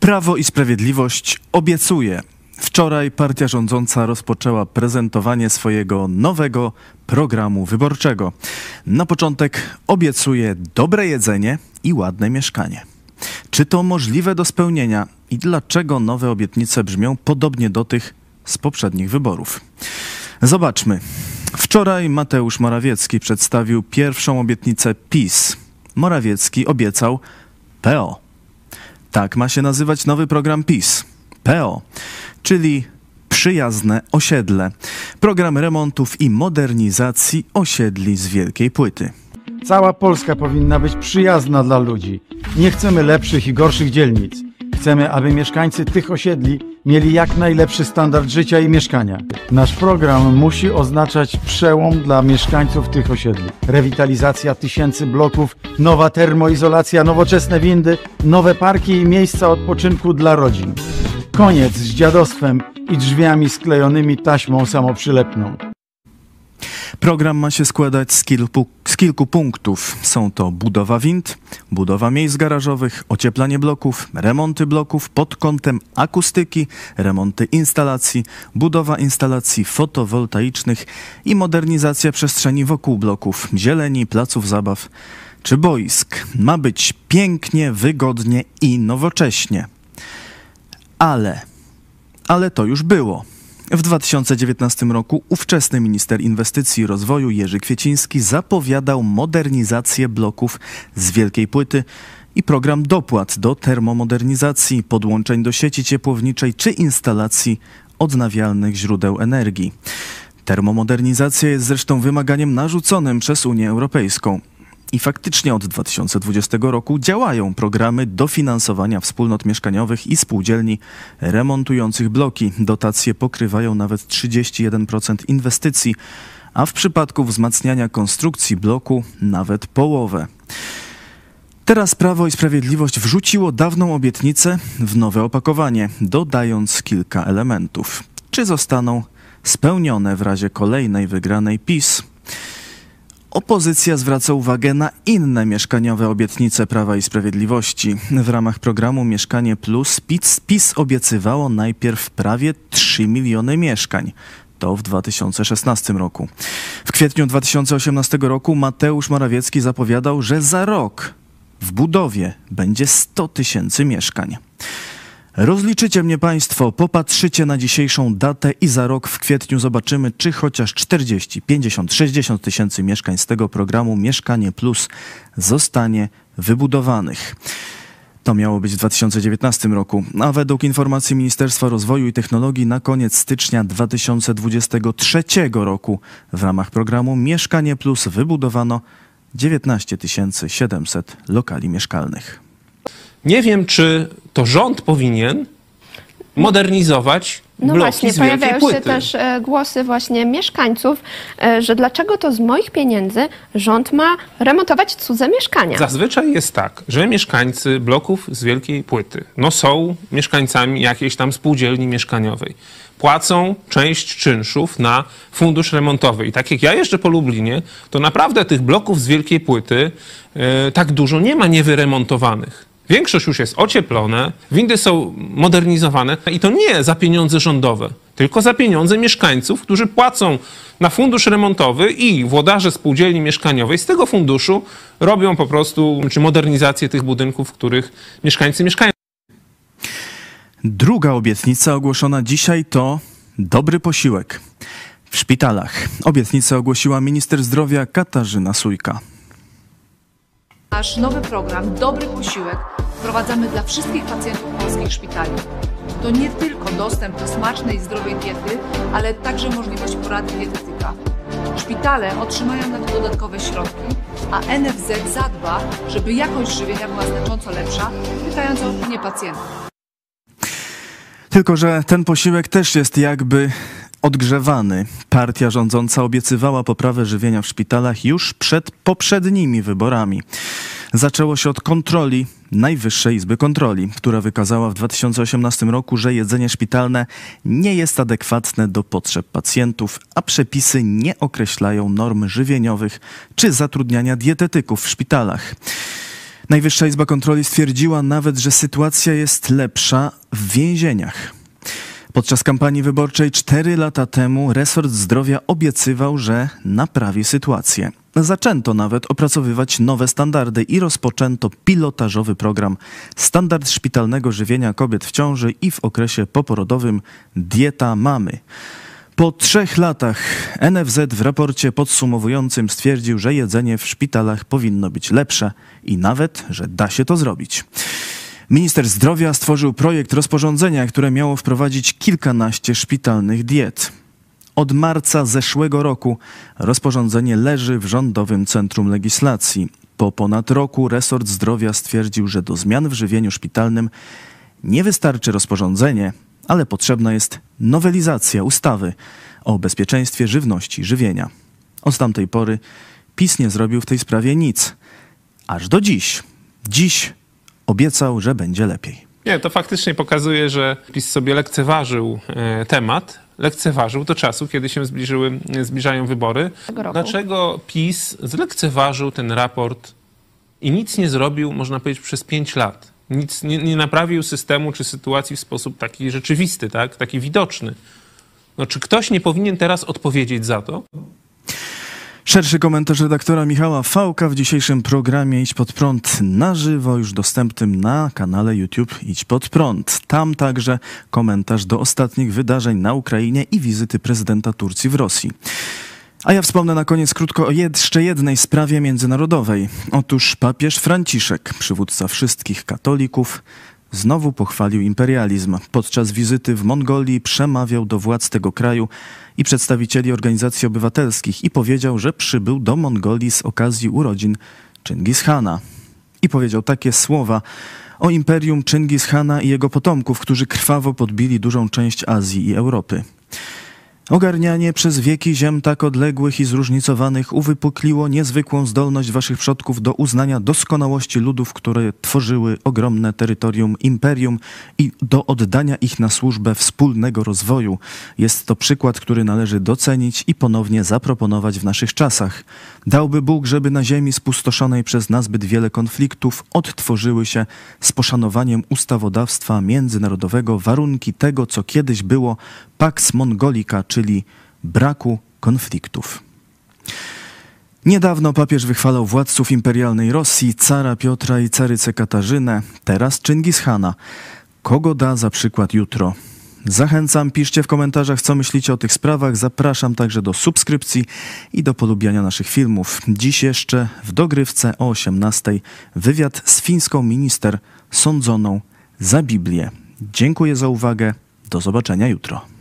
Prawo i Sprawiedliwość obiecuje. Wczoraj partia rządząca rozpoczęła prezentowanie swojego nowego programu wyborczego. Na początek obiecuje dobre jedzenie i ładne mieszkanie. Czy to możliwe do spełnienia i dlaczego nowe obietnice brzmią podobnie do tych z poprzednich wyborów? Zobaczmy. Wczoraj Mateusz Morawiecki przedstawił pierwszą obietnicę PiS. Morawiecki obiecał PO. Tak ma się nazywać nowy program PiS. PO, czyli przyjazne osiedle. Program remontów i modernizacji osiedli z wielkiej płyty. Cała Polska powinna być przyjazna dla ludzi. Nie chcemy lepszych i gorszych dzielnic. Chcemy, aby mieszkańcy tych osiedli mieli jak najlepszy standard życia i mieszkania. Nasz program musi oznaczać przełom dla mieszkańców tych osiedli. Rewitalizacja tysięcy bloków, nowa termoizolacja, nowoczesne windy, nowe parki i miejsca odpoczynku dla rodzin. Koniec z dziadostwem i drzwiami sklejonymi taśmą samoprzylepną. Program ma się składać z kilku, z kilku punktów. Są to budowa wind, budowa miejsc garażowych, ocieplanie bloków, remonty bloków pod kątem akustyki, remonty instalacji, budowa instalacji fotowoltaicznych i modernizacja przestrzeni wokół bloków, zieleni, placów zabaw czy boisk. Ma być pięknie, wygodnie i nowocześnie. Ale, ale to już było. W 2019 roku ówczesny minister inwestycji i rozwoju Jerzy Kwieciński zapowiadał modernizację bloków z wielkiej płyty i program dopłat do termomodernizacji, podłączeń do sieci ciepłowniczej czy instalacji odnawialnych źródeł energii. Termomodernizacja jest zresztą wymaganiem narzuconym przez Unię Europejską. I faktycznie od 2020 roku działają programy dofinansowania wspólnot mieszkaniowych i spółdzielni remontujących bloki. Dotacje pokrywają nawet 31% inwestycji, a w przypadku wzmacniania konstrukcji bloku nawet połowę. Teraz Prawo i Sprawiedliwość wrzuciło dawną obietnicę w nowe opakowanie, dodając kilka elementów. Czy zostaną spełnione w razie kolejnej wygranej PiS? Opozycja zwraca uwagę na inne mieszkaniowe obietnice Prawa i Sprawiedliwości. W ramach programu Mieszkanie Plus PiS, PiS obiecywało najpierw prawie 3 miliony mieszkań. To w 2016 roku. W kwietniu 2018 roku Mateusz Morawiecki zapowiadał, że za rok w budowie będzie 100 tysięcy mieszkań. Rozliczycie mnie Państwo, popatrzycie na dzisiejszą datę i za rok w kwietniu zobaczymy, czy chociaż 40, 50, 60 tysięcy mieszkań z tego programu Mieszkanie Plus zostanie wybudowanych. To miało być w 2019 roku, a według informacji Ministerstwa Rozwoju i Technologii na koniec stycznia 2023 roku w ramach programu Mieszkanie Plus wybudowano 19 700 lokali mieszkalnych. Nie wiem, czy to rząd powinien modernizować No bloki właśnie, pojawiają się też e, głosy właśnie mieszkańców, e, że dlaczego to z moich pieniędzy rząd ma remontować cudze mieszkania. Zazwyczaj jest tak, że mieszkańcy bloków z wielkiej płyty no są mieszkańcami jakiejś tam spółdzielni mieszkaniowej. Płacą część czynszów na fundusz remontowy. I tak jak ja jeżdżę po Lublinie, to naprawdę tych bloków z wielkiej płyty e, tak dużo nie ma niewyremontowanych. Większość już jest ocieplone, windy są modernizowane i to nie za pieniądze rządowe, tylko za pieniądze mieszkańców, którzy płacą na fundusz remontowy i włodarze spółdzielni mieszkaniowej z tego funduszu robią po prostu czy modernizację tych budynków, w których mieszkańcy mieszkają. Druga obietnica ogłoszona dzisiaj to dobry posiłek. W szpitalach obietnicę ogłosiła minister zdrowia Katarzyna Sujka. Nasz nowy program Dobry Posiłek wprowadzamy dla wszystkich pacjentów polskich szpitali. To nie tylko dostęp do smacznej i zdrowej diety, ale także możliwość porady dietetyka. Szpitale otrzymają na to dodatkowe środki, a NFZ zadba, żeby jakość żywienia była znacząco lepsza, pytając o opinię pacjentów. Tylko, że ten posiłek też jest jakby odgrzewany. Partia rządząca obiecywała poprawę żywienia w szpitalach już przed poprzednimi wyborami. Zaczęło się od kontroli Najwyższej Izby Kontroli, która wykazała w 2018 roku, że jedzenie szpitalne nie jest adekwatne do potrzeb pacjentów, a przepisy nie określają norm żywieniowych czy zatrudniania dietetyków w szpitalach. Najwyższa Izba Kontroli stwierdziła nawet, że sytuacja jest lepsza w więzieniach. Podczas kampanii wyborczej cztery lata temu resort zdrowia obiecywał, że naprawi sytuację. Zaczęto nawet opracowywać nowe standardy i rozpoczęto pilotażowy program Standard szpitalnego żywienia kobiet w ciąży i w okresie poporodowym Dieta Mamy. Po trzech latach NFZ w raporcie podsumowującym stwierdził, że jedzenie w szpitalach powinno być lepsze i nawet, że da się to zrobić. Minister zdrowia stworzył projekt rozporządzenia, które miało wprowadzić kilkanaście szpitalnych diet. Od marca zeszłego roku rozporządzenie leży w Rządowym Centrum Legislacji. Po ponad roku resort zdrowia stwierdził, że do zmian w żywieniu szpitalnym nie wystarczy rozporządzenie, ale potrzebna jest nowelizacja ustawy o bezpieczeństwie żywności i żywienia. Od tamtej pory PiS nie zrobił w tej sprawie nic. Aż do dziś. Dziś obiecał, że będzie lepiej. Nie, to faktycznie pokazuje, że PiS sobie lekceważył e, temat, lekceważył do czasu, kiedy się zbliżyły, zbliżają wybory. Dlaczego PiS zlekceważył ten raport i nic nie zrobił, można powiedzieć, przez pięć lat? Nic nie, nie naprawił systemu czy sytuacji w sposób taki rzeczywisty, tak? taki widoczny. No, czy ktoś nie powinien teraz odpowiedzieć za to? Szerszy komentarz redaktora Michała Fałka w dzisiejszym programie Idź Pod Prąd na żywo, już dostępnym na kanale YouTube Idź Pod Prąd. Tam także komentarz do ostatnich wydarzeń na Ukrainie i wizyty prezydenta Turcji w Rosji. A ja wspomnę na koniec krótko o jeszcze jednej sprawie międzynarodowej. Otóż papież Franciszek, przywódca wszystkich katolików, znowu pochwalił imperializm. Podczas wizyty w Mongolii przemawiał do władz tego kraju i przedstawicieli organizacji obywatelskich i powiedział, że przybył do Mongolii z okazji urodzin Chingis Hana. I powiedział takie słowa o imperium Chingis Hana i jego potomków, którzy krwawo podbili dużą część Azji i Europy. Ogarnianie przez wieki ziem tak odległych i zróżnicowanych uwypukliło niezwykłą zdolność waszych przodków do uznania doskonałości ludów, które tworzyły ogromne terytorium imperium i do oddania ich na służbę wspólnego rozwoju. Jest to przykład, który należy docenić i ponownie zaproponować w naszych czasach. Dałby Bóg, żeby na ziemi spustoszonej przez nazbyt wiele konfliktów odtworzyły się z poszanowaniem ustawodawstwa międzynarodowego warunki tego, co kiedyś było Pax Mongolica, czyli braku konfliktów. Niedawno papież wychwalał władców imperialnej Rosji, cara Piotra i carycę Katarzynę, teraz Chingis Hana. Kogo da za przykład jutro? Zachęcam, piszcie w komentarzach, co myślicie o tych sprawach. Zapraszam także do subskrypcji i do polubiania naszych filmów. Dziś jeszcze w dogrywce o 18 wywiad z fińską minister sądzoną za Biblię. Dziękuję za uwagę. Do zobaczenia jutro.